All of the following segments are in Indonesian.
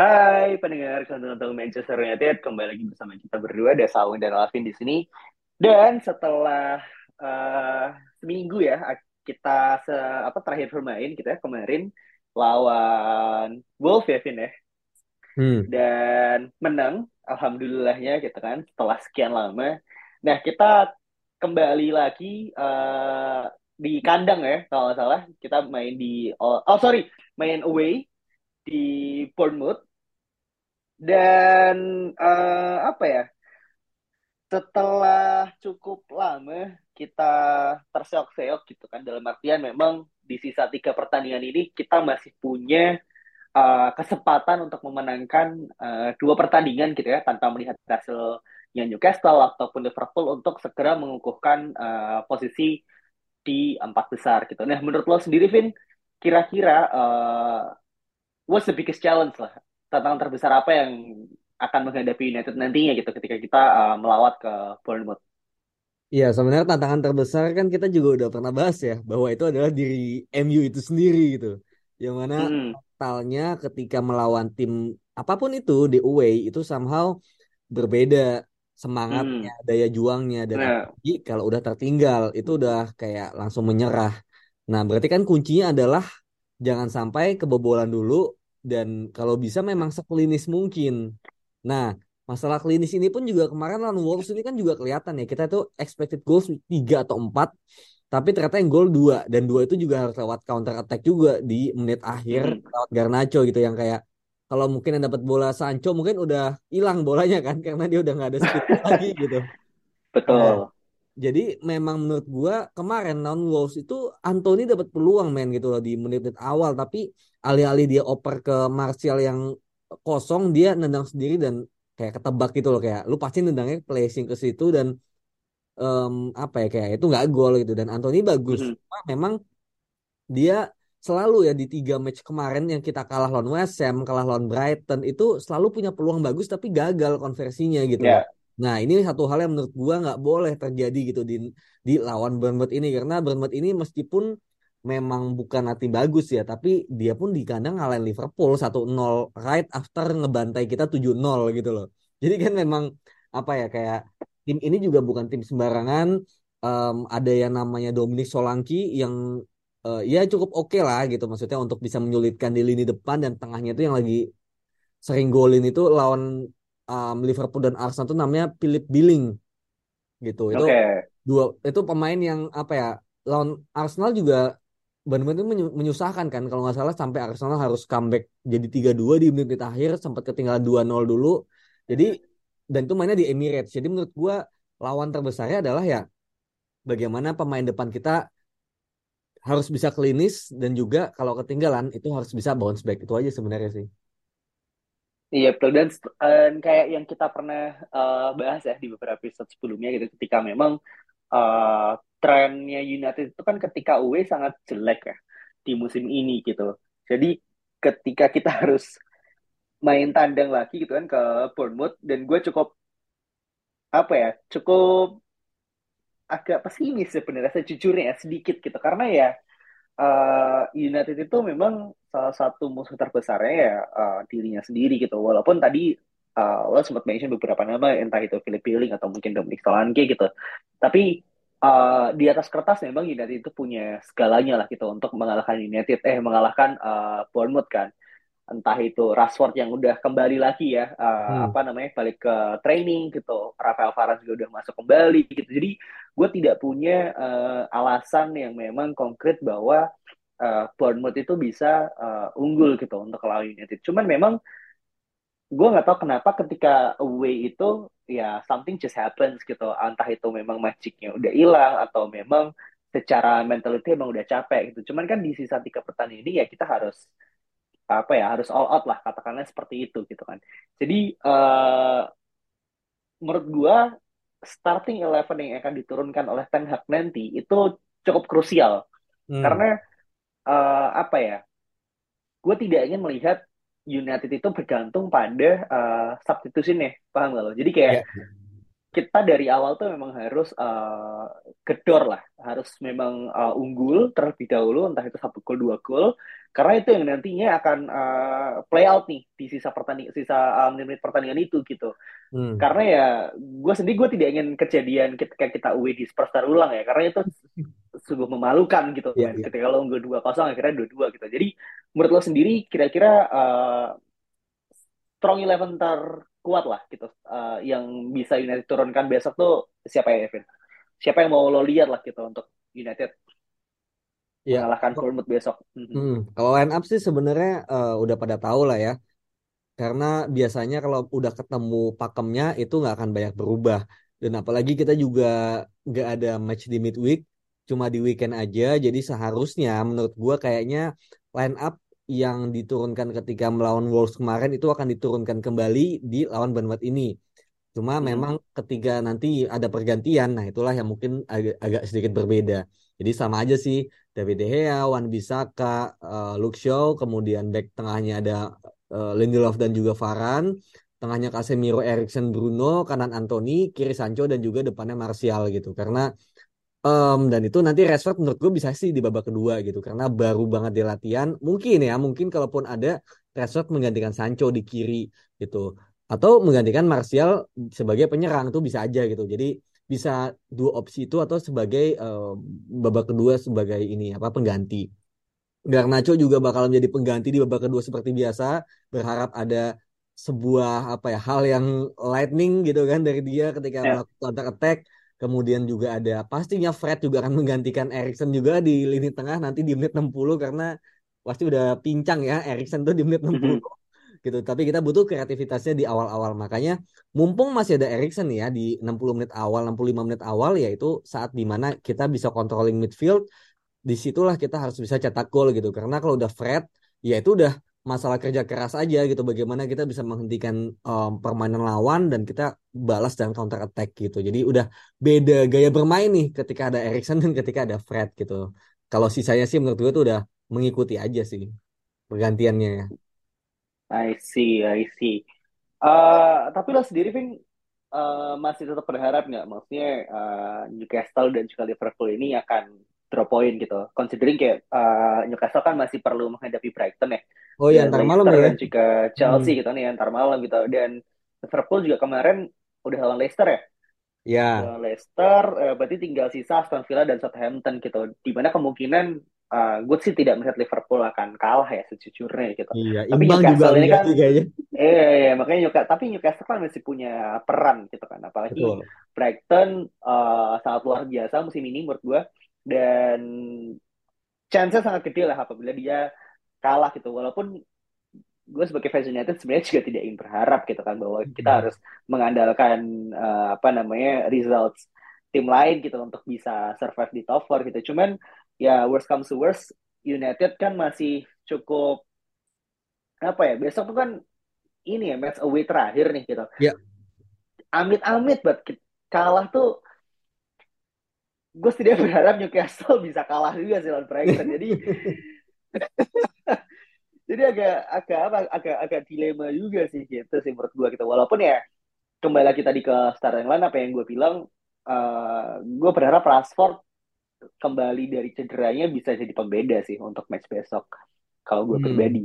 Hai pendengar konten Manchester United, kembali lagi bersama kita berdua, ada Saung dan Alvin di sini. Dan setelah uh, seminggu ya, kita se apa terakhir bermain kita ya, kemarin lawan Wolf ya Vin ya. Hmm. Dan menang, alhamdulillahnya gitu kan setelah sekian lama. Nah kita kembali lagi uh, di kandang ya kalau nggak salah kita main di oh, oh sorry main away di Bournemouth dan uh, apa ya? Setelah cukup lama kita terseok-seok gitu kan dalam artian memang di sisa tiga pertandingan ini kita masih punya uh, kesempatan untuk memenangkan uh, dua pertandingan gitu ya tanpa melihat hasilnya Newcastle ataupun Liverpool untuk segera mengukuhkan uh, posisi di empat besar gitu. Nah menurut lo sendiri Vin, kira-kira uh, what's the biggest challenge lah tantangan terbesar apa yang akan menghadapi United nantinya gitu ketika kita uh, melawat ke Bournemouth? Iya, sebenarnya tantangan terbesar kan kita juga udah pernah bahas ya, bahwa itu adalah diri MU itu sendiri gitu. Yang mana hmm. totalnya ketika melawan tim apa pun itu di away itu somehow berbeda semangatnya, hmm. daya juangnya dan nah. apalagi kalau udah tertinggal itu udah kayak langsung menyerah. Nah, berarti kan kuncinya adalah jangan sampai kebobolan dulu dan kalau bisa memang seklinis mungkin. Nah, masalah klinis ini pun juga kemarin lawan Wolves ini kan juga kelihatan ya. Kita tuh expected goals 3 atau 4 tapi ternyata yang gol dua dan dua itu juga harus lewat counter attack juga di menit akhir lewat Garnacho gitu yang kayak kalau mungkin yang dapat bola Sancho mungkin udah hilang bolanya kan karena dia udah nggak ada speed lagi gitu. Betul. Nah, jadi memang menurut gua kemarin non Wolves itu Anthony dapat peluang main gitu loh di menit-menit awal tapi alih-alih dia oper ke Martial yang kosong dia nendang sendiri dan kayak ketebak gitu loh. Kayak lu pasti nendangnya placing ke situ dan um, apa ya kayak itu nggak gol gitu. Dan Anthony bagus. Mm -hmm. memang dia selalu ya di tiga match kemarin yang kita kalah lawan West Ham kalah lawan Brighton itu selalu punya peluang bagus tapi gagal konversinya gitu yeah. Nah ini satu hal yang menurut gua nggak boleh terjadi gitu di di lawan Bournemouth ini. Karena Bournemouth ini meskipun memang bukan nanti bagus ya tapi dia pun di kandang ngalahin Liverpool 1-0 right after ngebantai kita 7-0 gitu loh. Jadi kan memang apa ya kayak tim ini juga bukan tim sembarangan um, ada yang namanya Dominic Solanki yang uh, ya cukup oke okay lah gitu maksudnya untuk bisa menyulitkan di lini depan dan tengahnya itu yang lagi sering golin itu lawan um, Liverpool dan Arsenal itu namanya Philip Billing gitu. Itu okay. dua itu pemain yang apa ya lawan Arsenal juga benar-benar menyusahkan kan kalau nggak salah sampai Arsenal harus comeback jadi 3-2 di menit akhir sempat ketinggalan 2-0 dulu. Jadi dan itu mainnya di Emirates. Jadi menurut gua lawan terbesarnya adalah ya bagaimana pemain depan kita harus bisa klinis dan juga kalau ketinggalan itu harus bisa bounce back itu aja sebenarnya sih. Iya betul dan uh, kayak yang kita pernah uh, bahas ya di beberapa episode sebelumnya gitu ketika memang uh, trennya United itu kan ketika away sangat jelek ya di musim ini gitu. Jadi ketika kita harus main tandang lagi gitu kan ke Bournemouth dan gue cukup apa ya cukup agak pesimis sebenarnya sejujurnya ya, sedikit gitu karena ya uh, United itu memang salah satu musuh terbesarnya ya uh, dirinya sendiri gitu. Walaupun tadi uh, lo sempat mention beberapa nama, entah itu Philip Billing atau mungkin Dominic Solanke gitu. Tapi uh, di atas kertas memang United itu punya segalanya lah gitu untuk mengalahkan United, eh mengalahkan uh, Bournemouth kan. Entah itu Rashford yang udah kembali lagi ya uh, hmm. apa namanya balik ke training gitu. Rafael Varane juga udah masuk kembali gitu. Jadi gue tidak punya uh, alasan yang memang konkret bahwa uh, Bournemouth itu bisa uh, unggul gitu untuk lawan United. Cuman memang gue nggak tahu kenapa ketika away itu ya something just happens gitu entah itu memang magicnya udah hilang atau memang secara mentality emang udah capek gitu. Cuman kan di sisa tiga pertandingan ini ya kita harus apa ya harus all out lah katakanlah seperti itu gitu kan. Jadi uh, menurut gua starting eleven yang akan diturunkan oleh Ten Hag nanti itu cukup krusial hmm. karena uh, apa ya? Gue tidak ingin melihat United itu bergantung pada uh, substitution ya, paham gak lo? Jadi kayak yeah kita dari awal tuh memang harus uh, gedor lah, harus memang uh, unggul terlebih dahulu, entah itu satu gol dua gol, karena itu yang nantinya akan uh, play out nih di sisa pertandingan sisa uh, menit pertandingan itu gitu. Hmm. Karena ya gue sendiri gue tidak ingin kejadian ketika kita away di Spurs terulang ya, karena itu sungguh memalukan gitu. Yeah, yeah. Ketika lo unggul dua kosong akhirnya dua dua gitu. Jadi menurut lo sendiri kira-kira uh, strong eleven ter kuat lah gitu uh, yang bisa United turunkan besok tuh siapa ya Evan? Siapa yang mau lo lihat lah gitu untuk United ya. mengalahkan Bournemouth besok? Hmm. hmm. Kalau line up sih sebenarnya uh, udah pada tahu lah ya. Karena biasanya kalau udah ketemu pakemnya itu nggak akan banyak berubah. Dan apalagi kita juga nggak ada match di midweek, cuma di weekend aja. Jadi seharusnya menurut gua kayaknya line up yang diturunkan ketika melawan Wolves kemarin itu akan diturunkan kembali di lawan Bournemouth ini. Cuma hmm. memang ketika nanti ada pergantian, nah itulah yang mungkin agak, agak sedikit berbeda. Jadi sama aja sih David De Gea, Wan Bisaka, uh, Luke Shaw, kemudian back tengahnya ada uh, Lindelof dan juga Varane, tengahnya Casemiro, Eriksen, Bruno, kanan Anthony, kiri Sancho dan juga depannya Martial gitu. Karena Um, dan itu nanti Rashford menurut gue bisa sih di babak kedua gitu. Karena baru banget di latihan. Mungkin ya mungkin kalaupun ada Rashford menggantikan Sancho di kiri gitu. Atau menggantikan Martial sebagai penyerang itu bisa aja gitu. Jadi bisa dua opsi itu atau sebagai uh, babak kedua sebagai ini apa pengganti. Garnacho juga bakal menjadi pengganti di babak kedua seperti biasa. Berharap ada sebuah apa ya hal yang lightning gitu kan dari dia ketika yeah. melakukan counter attack Kemudian juga ada pastinya Fred juga akan menggantikan Erikson juga di lini tengah nanti di menit 60 karena pasti udah pincang ya Erikson tuh di menit 60 mm-hmm. gitu. Tapi kita butuh kreativitasnya di awal-awal. Makanya mumpung masih ada Erikson ya di 60 menit awal, 65 menit awal yaitu saat di mana kita bisa controlling midfield. Di situlah kita harus bisa cetak gol gitu. Karena kalau udah Fred ya itu udah masalah kerja keras aja gitu. Bagaimana kita bisa menghentikan um, permainan lawan dan kita balas dan counter attack gitu. Jadi udah beda gaya bermain nih ketika ada Erikson dan ketika ada Fred gitu. Kalau sisanya sih menurut gue tuh udah mengikuti aja sih pergantiannya I see I see. Uh, tapi lo sendiri Vin uh, masih tetap berharap nggak? Maksudnya uh, Newcastle dan juga Liverpool ini akan drop point gitu. Considering kayak uh, Newcastle kan masih perlu menghadapi Brighton ya. Oh iya, antar malam ya. Dan juga Chelsea hmm. gitu nih antar malam gitu. Dan Liverpool juga kemarin udah lawan Leicester ya. Ya. Leicester, uh, berarti tinggal sisa Aston Villa dan Southampton gitu. Di mana kemungkinan uh, gue sih tidak melihat Liverpool akan kalah ya sejujurnya gitu. Iya, tapi Newcastle juga ini kan, kayaknya. Iya, iya, makanya Newcastle, tapi Newcastle kan masih punya peran gitu kan. Apalagi Betul. Brighton uh, sangat luar biasa musim ini menurut gue dan chance sangat kecil lah apabila dia kalah gitu walaupun gue sebagai fans United sebenarnya juga tidak ingin berharap gitu kan bahwa kita hmm. harus mengandalkan uh, apa namanya results tim lain gitu untuk bisa survive di top 4 gitu cuman ya worst comes to worst United kan masih cukup apa ya besok tuh kan ini ya match away terakhir nih gitu yeah. amit-amit buat kalah tuh gue tidak berharap Newcastle bisa kalah juga sih lawan Brighton. Jadi jadi agak agak apa agak agak dilema juga sih gitu sih menurut gue gitu. Walaupun ya kembali lagi tadi ke starting line apa yang gue bilang, uh, eh, gue berharap Rashford kembali dari cederanya bisa jadi pembeda sih untuk match besok. Kalau gue hmm. pribadi.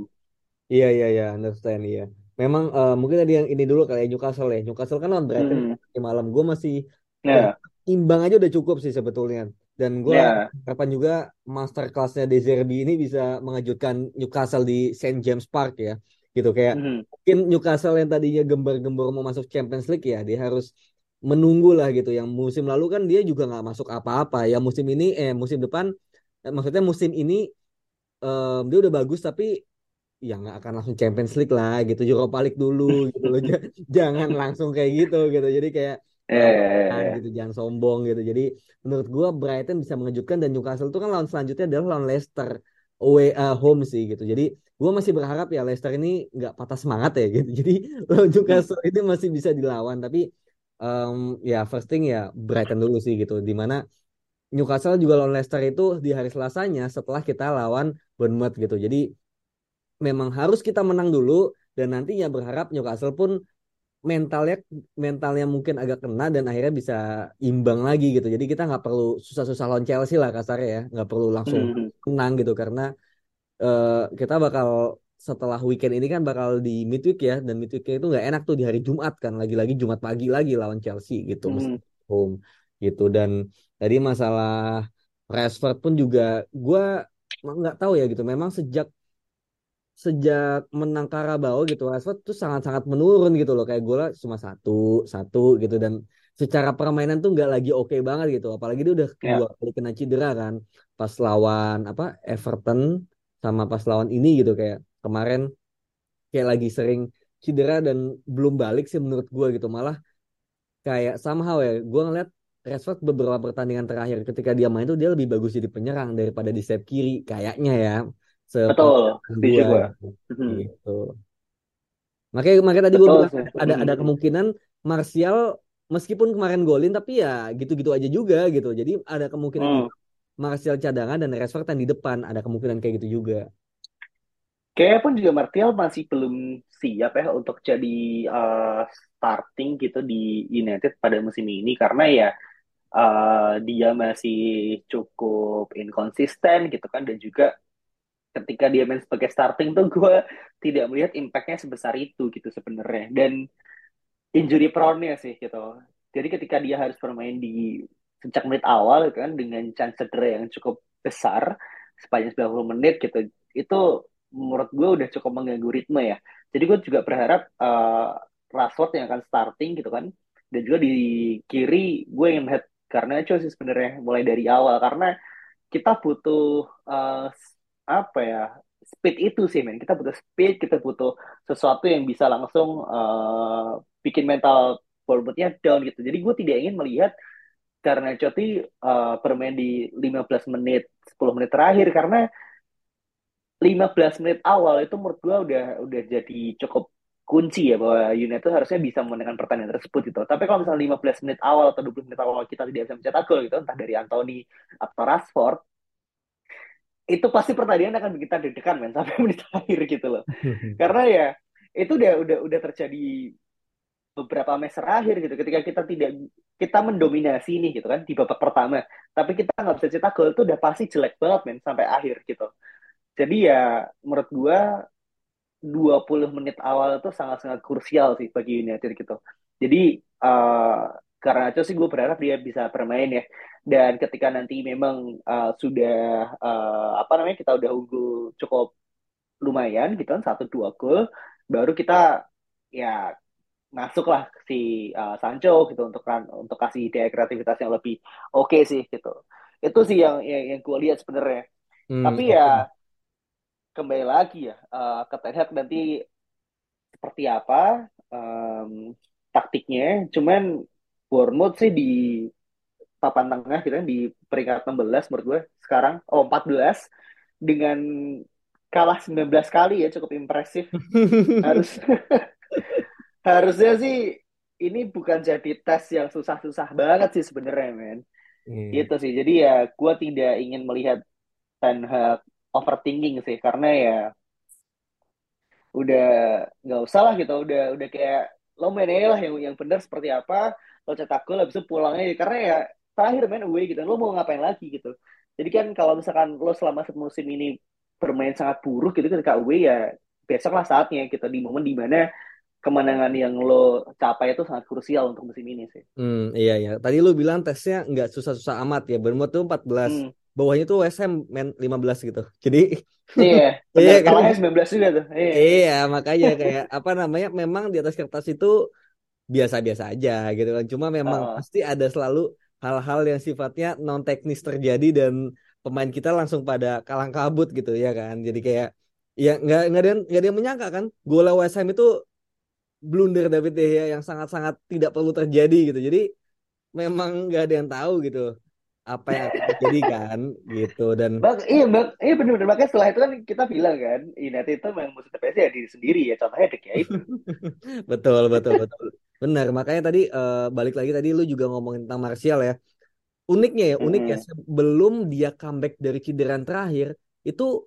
Iya iya iya, understand iya. Memang uh, mungkin tadi yang ini dulu kali ya Newcastle ya. Newcastle kan lawan Brighton hmm. malam. Gue masih yeah imbang aja udah cukup sih sebetulnya. Dan gue yeah. kapan juga master classnya De Zerbi ini bisa mengejutkan Newcastle di St James Park ya. Gitu kayak mm -hmm. mungkin Newcastle yang tadinya gembar-gembor mau masuk Champions League ya, dia harus menunggu lah gitu. Yang musim lalu kan dia juga nggak masuk apa-apa. Ya musim ini eh musim depan eh, maksudnya musim ini um, dia udah bagus tapi ya nggak akan langsung Champions League lah gitu Europa League dulu gitu loh jangan langsung kayak gitu gitu jadi kayak eh. gitu jangan sombong gitu. Jadi menurut gue Brighton bisa mengejutkan dan Newcastle itu kan lawan selanjutnya adalah lawan Leicester away uh, home sih gitu. Jadi gue masih berharap ya Leicester ini nggak patah semangat ya gitu. Jadi lawan Newcastle itu masih bisa dilawan. Tapi um, ya first thing ya Brighton dulu sih gitu. Di mana Newcastle juga lawan Leicester itu di hari Selasanya setelah kita lawan Bournemouth gitu. Jadi memang harus kita menang dulu dan nantinya berharap Newcastle pun mentalnya mentalnya mungkin agak kena dan akhirnya bisa imbang lagi gitu. Jadi kita nggak perlu susah-susah lawan Chelsea lah kasarnya ya, nggak perlu langsung hmm. menang gitu karena uh, kita bakal setelah weekend ini kan bakal di midweek ya dan midweeknya itu nggak enak tuh di hari Jumat kan lagi-lagi Jumat pagi lagi lawan Chelsea gitu hmm. home gitu dan tadi masalah Rashford pun juga gue nggak tahu ya gitu memang sejak sejak menang Karabau gitu Rashford tuh sangat-sangat menurun gitu loh. Kayak gue cuma satu satu gitu. Dan secara permainan tuh nggak lagi oke okay banget gitu. Apalagi dia udah yeah. dua kali kena cedera kan. Pas lawan apa Everton sama pas lawan ini gitu. Kayak kemarin kayak lagi sering cedera dan belum balik sih menurut gue gitu. Malah kayak somehow ya gue ngeliat Rashford beberapa pertandingan terakhir ketika dia main tuh dia lebih bagus jadi penyerang daripada di sayap kiri kayaknya ya Betul, setuju gue. Hmm. Gitu. Makanya, makanya tadi gue bilang ada ada hmm. kemungkinan Martial meskipun kemarin golin tapi ya gitu-gitu aja juga gitu. Jadi ada kemungkinan hmm. Martial cadangan dan Rashford yang di depan ada kemungkinan kayak gitu juga. Kayaknya pun juga Martial masih belum siap ya untuk jadi uh, starting gitu di United pada musim ini karena ya uh, dia masih cukup inkonsisten gitu kan dan juga ketika dia main sebagai starting tuh gue tidak melihat impactnya sebesar itu gitu sebenarnya. Dan injury prone-nya sih gitu. Jadi ketika dia harus bermain di sejak menit awal gitu kan dengan chance cedera yang cukup besar sepanjang 90 menit gitu itu menurut gue udah cukup mengganggu ritme ya. Jadi gue juga berharap uh, Rashford yang akan starting gitu kan dan juga di kiri gue yang melihat karena sih sebenarnya mulai dari awal. Karena kita butuh uh, apa ya speed itu sih men. Kita butuh speed kita butuh sesuatu yang bisa langsung uh, bikin mental forwardnya down gitu. Jadi gue tidak ingin melihat karena Coti uh, bermain di 15 menit 10 menit terakhir. Karena 15 menit awal itu menurut gue udah udah jadi cukup kunci ya bahwa United harusnya bisa memenangkan pertandingan tersebut gitu. Tapi kalau misalnya 15 menit awal atau 20 menit awal kita tidak bisa mencetak gol gitu, entah dari Anthony atau Rashford, itu pasti pertandingan akan kita deg-degan men sampai menit akhir gitu loh. Karena ya itu udah udah udah terjadi beberapa match terakhir gitu. Ketika kita tidak kita mendominasi nih gitu kan di babak pertama. Tapi kita nggak bisa cetak gol itu udah pasti jelek banget men sampai akhir gitu. Jadi ya menurut gua 20 menit awal itu sangat-sangat krusial sih bagi United gitu. Jadi uh, karena itu sih gue berharap dia bisa bermain ya dan ketika nanti memang uh, sudah uh, apa namanya kita udah unggul cukup lumayan gitu kan satu dua gol baru kita ya masuklah si uh, Sancho gitu untuk kan untuk kasih ide kreativitas yang lebih oke okay sih gitu. Itu sih yang yang, yang gue lihat sebenarnya. Hmm, tapi ya kembali lagi ya uh, ke Ten nanti seperti apa um, taktiknya. Cuman Bournemouth sih di papan tengah gitu kan di peringkat 16 menurut gue sekarang. Oh 14 dengan kalah 19 kali ya cukup impresif. Harus harusnya sih ini bukan jadi tes yang susah-susah banget sih sebenarnya men. Hmm. gitu sih. Jadi ya gue tidak ingin melihat Ten Hag overthinking sih. Karena ya udah nggak usah lah gitu. Udah udah kayak lo main lah yang yang benar seperti apa. Lo cetak gol habis itu pulangnya. Karena ya terakhir main away gitu lo mau ngapain lagi gitu jadi kan kalau misalkan lo selama musim ini bermain sangat buruk gitu ketika away ya besok lah saatnya gitu di momen di mana kemenangan yang lo capai itu sangat krusial untuk musim ini sih. Hmm, iya iya. Tadi lo bilang tesnya nggak susah-susah amat ya. Bermut tuh 14. Hmm. Bawahnya tuh SM main 15 gitu. Jadi Iya. iya kalahnya 19 juga tuh. Iya. iya, makanya kayak apa namanya memang di atas kertas itu biasa-biasa aja gitu kan. Cuma memang oh. pasti ada selalu hal-hal yang sifatnya non teknis terjadi dan pemain kita langsung pada kalang kabut gitu ya kan. Jadi kayak ya nggak nggak ada nggak ada yang menyangka kan gol West Ham itu blunder David De Gea yang sangat-sangat tidak perlu terjadi gitu. Jadi memang nggak ada yang tahu gitu apa yang terjadi kan gitu dan bang iya bang iya benar-benar makanya setelah itu kan kita bilang kan United itu memang musuh terpesi ya diri sendiri ya contohnya De Gea itu betul betul betul benar makanya tadi uh, balik lagi tadi lu juga ngomongin tentang Martial ya. Uniknya ya unik ya sebelum dia comeback dari cederaan terakhir itu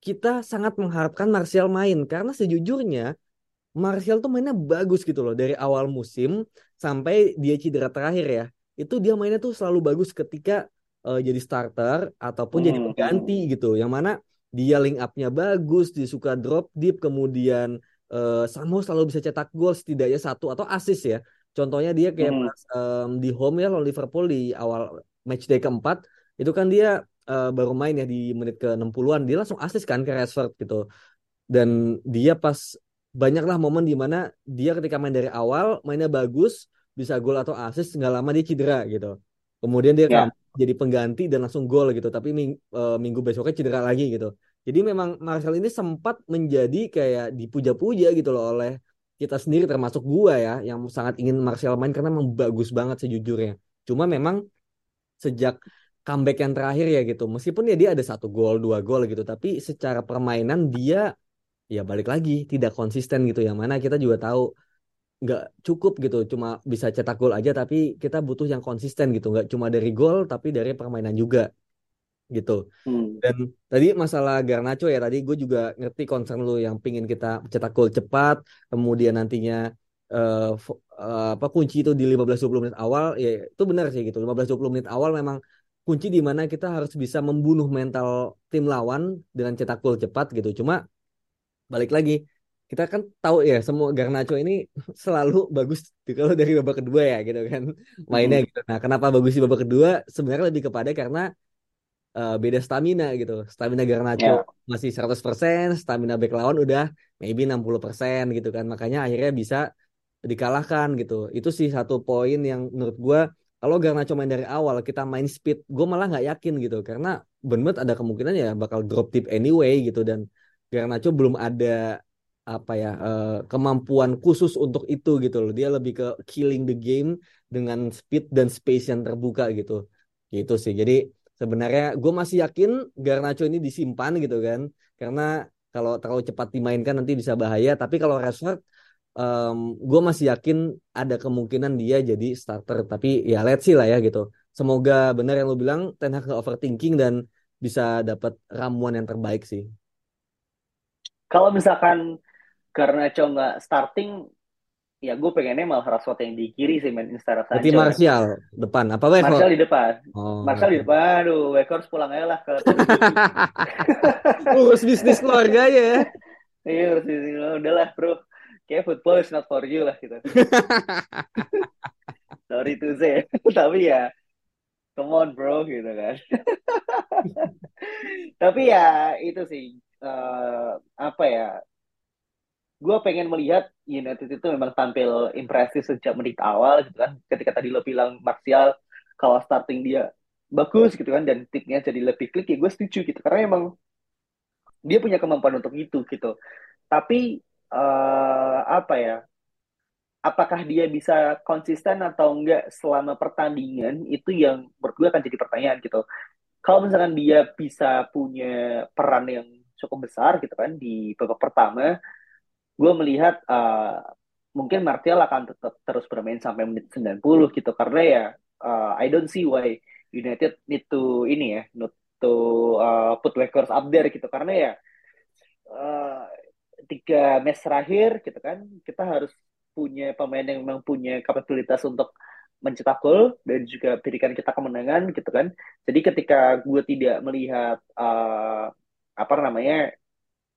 kita sangat mengharapkan Martial main. Karena sejujurnya Martial tuh mainnya bagus gitu loh dari awal musim sampai dia cedera terakhir ya. Itu dia mainnya tuh selalu bagus ketika uh, jadi starter ataupun hmm. jadi pengganti gitu. Yang mana dia link upnya bagus dia suka drop deep kemudian uh, Samo selalu bisa cetak gol setidaknya satu atau assist ya contohnya dia kayak hmm. pas um, di home ya lawan Liverpool di awal match day keempat itu kan dia uh, baru main ya di menit ke 60-an dia langsung assist kan ke Rashford gitu dan dia pas banyaklah momen di mana dia ketika main dari awal mainnya bagus bisa gol atau assist nggak lama dia cedera gitu kemudian dia yeah. jadi pengganti dan langsung gol gitu tapi ming, uh, minggu besoknya cedera lagi gitu jadi memang Marcel ini sempat menjadi kayak dipuja-puja gitu loh oleh kita sendiri termasuk gua ya yang sangat ingin Martial main karena memang bagus banget sejujurnya. Cuma memang sejak comeback yang terakhir ya gitu meskipun ya dia ada satu gol dua gol gitu tapi secara permainan dia ya balik lagi tidak konsisten gitu. Yang mana kita juga tahu nggak cukup gitu cuma bisa cetak gol aja tapi kita butuh yang konsisten gitu. Nggak cuma dari gol tapi dari permainan juga gitu hmm. dan tadi masalah Garnacho ya tadi gue juga ngerti concern lu yang pingin kita cetak gol cepat kemudian nantinya uh, uh, apa kunci itu di 15-20 menit awal ya itu benar sih gitu 15-20 menit awal memang kunci di mana kita harus bisa membunuh mental tim lawan dengan cetak gol cepat gitu cuma balik lagi kita kan tahu ya semua Garnacho ini selalu bagus kalau dari babak kedua ya gitu kan mainnya gitu. Nah, kenapa bagus di babak kedua? Sebenarnya lebih kepada karena uh, beda stamina gitu. Stamina Garnacho yeah. masih 100%, stamina back lawan udah maybe 60% gitu kan. Makanya akhirnya bisa dikalahkan gitu. Itu sih satu poin yang menurut gua kalau Garnacho main dari awal kita main speed, gue malah nggak yakin gitu karena bener ada kemungkinan ya bakal drop tip anyway gitu dan Garnacho belum ada apa ya uh, kemampuan khusus untuk itu gitu loh. Dia lebih ke killing the game dengan speed dan space yang terbuka gitu. Gitu sih. Jadi sebenarnya gue masih yakin Garnacho ini disimpan gitu kan. Karena kalau terlalu cepat dimainkan nanti bisa bahaya. Tapi kalau Rashford um, gue masih yakin ada kemungkinan dia jadi starter. Tapi ya let's see lah ya gitu. Semoga benar yang lo bilang Ten Hag overthinking dan bisa dapat ramuan yang terbaik sih. Kalau misalkan karena Cho nggak starting, ya gue pengennya malah Rashford yang di kiri sih main Insta Sancho. Berarti Martial depan, apa Weghorst? Martial di depan. Oh. Martial di depan, aduh Weghorst pulang aja lah ke Urus bisnis keluarga ya. Iya, urus bisnis keluarga. lah bro. Kayak football is not for you lah gitu. Sorry to say. Tapi ya, come on bro gitu kan. Tapi ya itu sih uh, apa ya gue pengen melihat United itu memang tampil impresif sejak menit awal gitu kan. Ketika tadi lo bilang Martial kalau starting dia bagus gitu kan dan tipnya jadi lebih klik ya gue setuju gitu. Karena emang dia punya kemampuan untuk itu gitu. Tapi uh, apa ya apakah dia bisa konsisten atau enggak selama pertandingan itu yang menurut gue akan jadi pertanyaan gitu. Kalau misalkan dia bisa punya peran yang cukup besar gitu kan di babak pertama gue melihat uh, mungkin Martial akan tetap terus bermain sampai menit 90 gitu. Karena ya uh, I don't see why United need to ini ya need to uh, put Wakers up there gitu. Karena ya uh, tiga match terakhir gitu kan kita harus punya pemain yang memang punya kapabilitas untuk mencetak gol dan juga berikan kita kemenangan gitu kan. Jadi ketika gue tidak melihat uh, apa namanya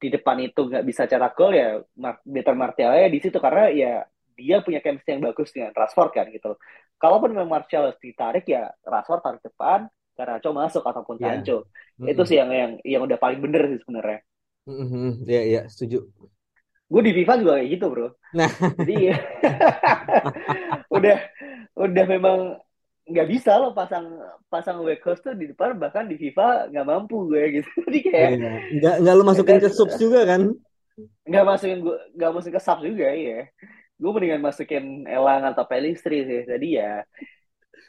di depan itu nggak bisa cetak gol ya better Martial ya di situ karena ya dia punya chemistry yang bagus dengan Rashford kan gitu. Kalaupun memang Martial ditarik ya Rashford tarik depan, karena Sancho masuk ataupun yeah. Sancho. Mm-hmm. Itu sih yang yang yang udah paling bener sih sebenarnya. Mm-hmm. Ya yeah, ya yeah, setuju. Gue di FIFA juga kayak gitu bro. Nah. Jadi udah udah memang nggak bisa loh pasang pasang Weghorst tuh di depan bahkan di FIFA nggak mampu gue gitu jadi kayak iya. nggak nggak lo masukin ke subs juga kan nggak masukin gue nggak masukin ke subs juga ya gue mendingan masukin Elang atau Pelistri sih. Jadi ya,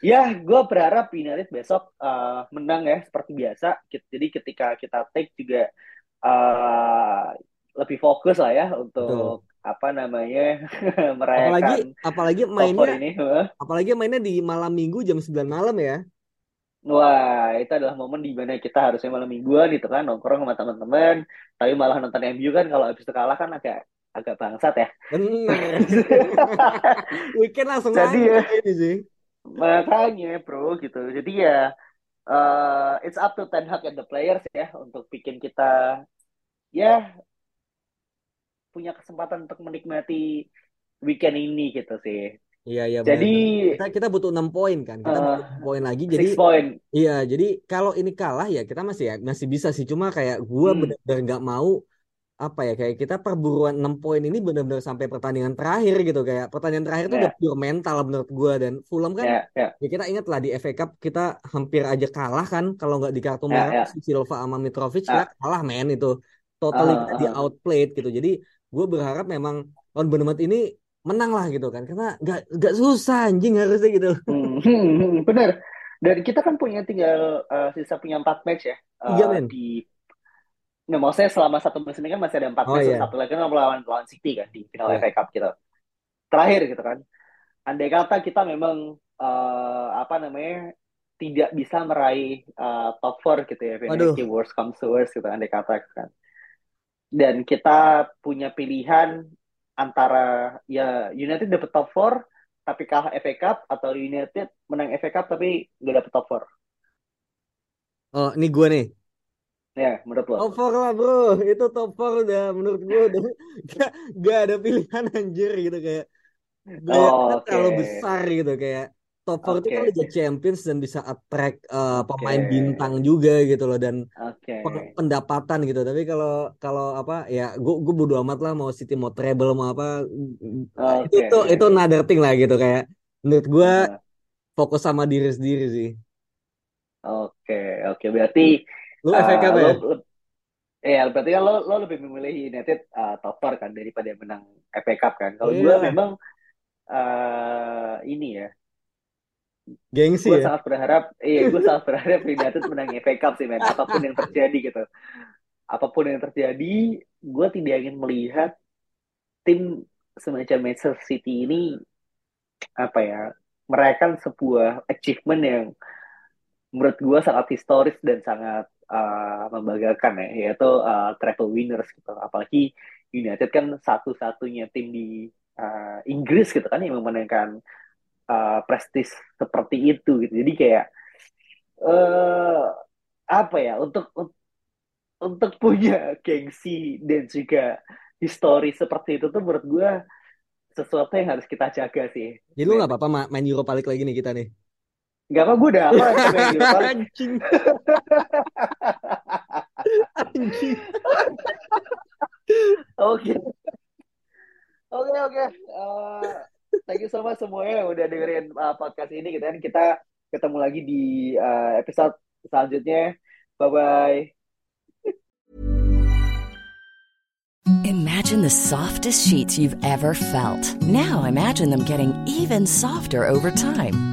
ya gue berharap United besok uh, menang ya seperti biasa. Jadi ketika kita take juga uh, lebih fokus lah ya untuk Betul. Apa namanya merayakan apalagi apalagi mainnya ini. apalagi mainnya di malam minggu jam 9 malam ya Wah, itu adalah momen di mana kita harusnya malam mingguan gitu kan, nongkrong sama teman-teman, tapi malah nonton MU kan kalau habis itu kalah kan agak agak bangsat ya. Bener. Weekend langsung Jadi ya, ini sih. Makanya bro gitu. Jadi ya uh, it's up to Ten Hag and the players ya untuk bikin kita ya punya kesempatan untuk menikmati weekend ini gitu sih. Iya iya. Jadi kita kita butuh enam poin kan. Kita uh, butuh poin lagi. Jadi point. Iya. Jadi kalau ini kalah ya kita masih ya masih bisa sih. Cuma kayak gue hmm. benar-benar nggak mau apa ya kayak kita perburuan enam poin ini benar-benar sampai pertandingan terakhir gitu kayak pertandingan terakhir itu yeah. udah pure mental menurut gue dan Fulham kan yeah, yeah. ya kita ingat lah di FA Cup kita hampir aja kalah kan kalau nggak di kartu ya, merah yeah, yeah. Silva sama Mitrovic yeah. kalah men itu totally uh, uh. di outplayed gitu jadi gue berharap memang on Bournemouth ini menang lah gitu kan karena gak gak susah anjing harusnya gitu hmm, bener dan kita kan punya tinggal uh, sisa punya empat match ya uh, iya, men. di Nah, maksudnya selama satu musim ini kan masih ada empat oh, match, iya. satu lagi kan melawan lawan City kan di final yeah. FA Cup gitu. Terakhir gitu kan. Andai kata kita memang uh, apa namanya tidak bisa meraih uh, top four gitu ya, Aduh. worst comes to worst gitu andai kata kan. Dan kita punya pilihan antara ya United dapat top 4 tapi kalah FA Cup atau United menang FA Cup tapi nggak dapet top 4. Oh, ini gue nih. Ya, menurut lo. Top 4 lah bro, itu top 4 udah menurut gue udah gak, gak ada pilihan anjir gitu kayak. Gak oh, okay. terlalu besar gitu kayak top 4 okay. itu kan Liga Champions dan bisa attract uh, pemain okay. bintang juga gitu loh dan okay. pendapatan gitu. Tapi kalau kalau apa ya gue gue bodo amat lah mau City mau treble mau apa okay. itu itu itu another thing lah gitu kayak menurut gue uh. fokus sama diri sendiri sih. Oke okay, oke okay. berarti lu uh, FA Cup ya? Lo, Ya, berarti kan lo, lo lebih memilih United uh, top 4 kan daripada menang FA Cup kan. Kalau yeah. gue memang uh, ini ya Gengsi gue ya? sangat berharap, iya gue sangat berharap United menang FA Cup sih men. Apa pun yang terjadi gitu. Apa pun yang terjadi, gue tidak ingin melihat tim semacam Manchester City ini apa ya merayakan sebuah achievement yang menurut gue sangat historis dan sangat uh, membanggakan ya yaitu uh, travel winners gitu apalagi United kan satu-satunya tim di uh, Inggris gitu kan yang memenangkan uh, prestis seperti itu gitu. Jadi kayak uh, apa ya untuk untuk punya gengsi dan juga histori seperti itu tuh menurut gue sesuatu yang harus kita jaga sih. Jadi lu nggak apa-apa main Europa League lagi nih kita nih? Gak apa gue udah apa main Europa Anjing. Anjing. Oke. Oke oke. Thank you so much semuanya yang udah dengerin uh, podcast ini gitu kan. Kita ketemu lagi di uh, episode selanjutnya. Bye bye. Imagine the softest sheets you've ever felt. Now imagine them getting even softer over time.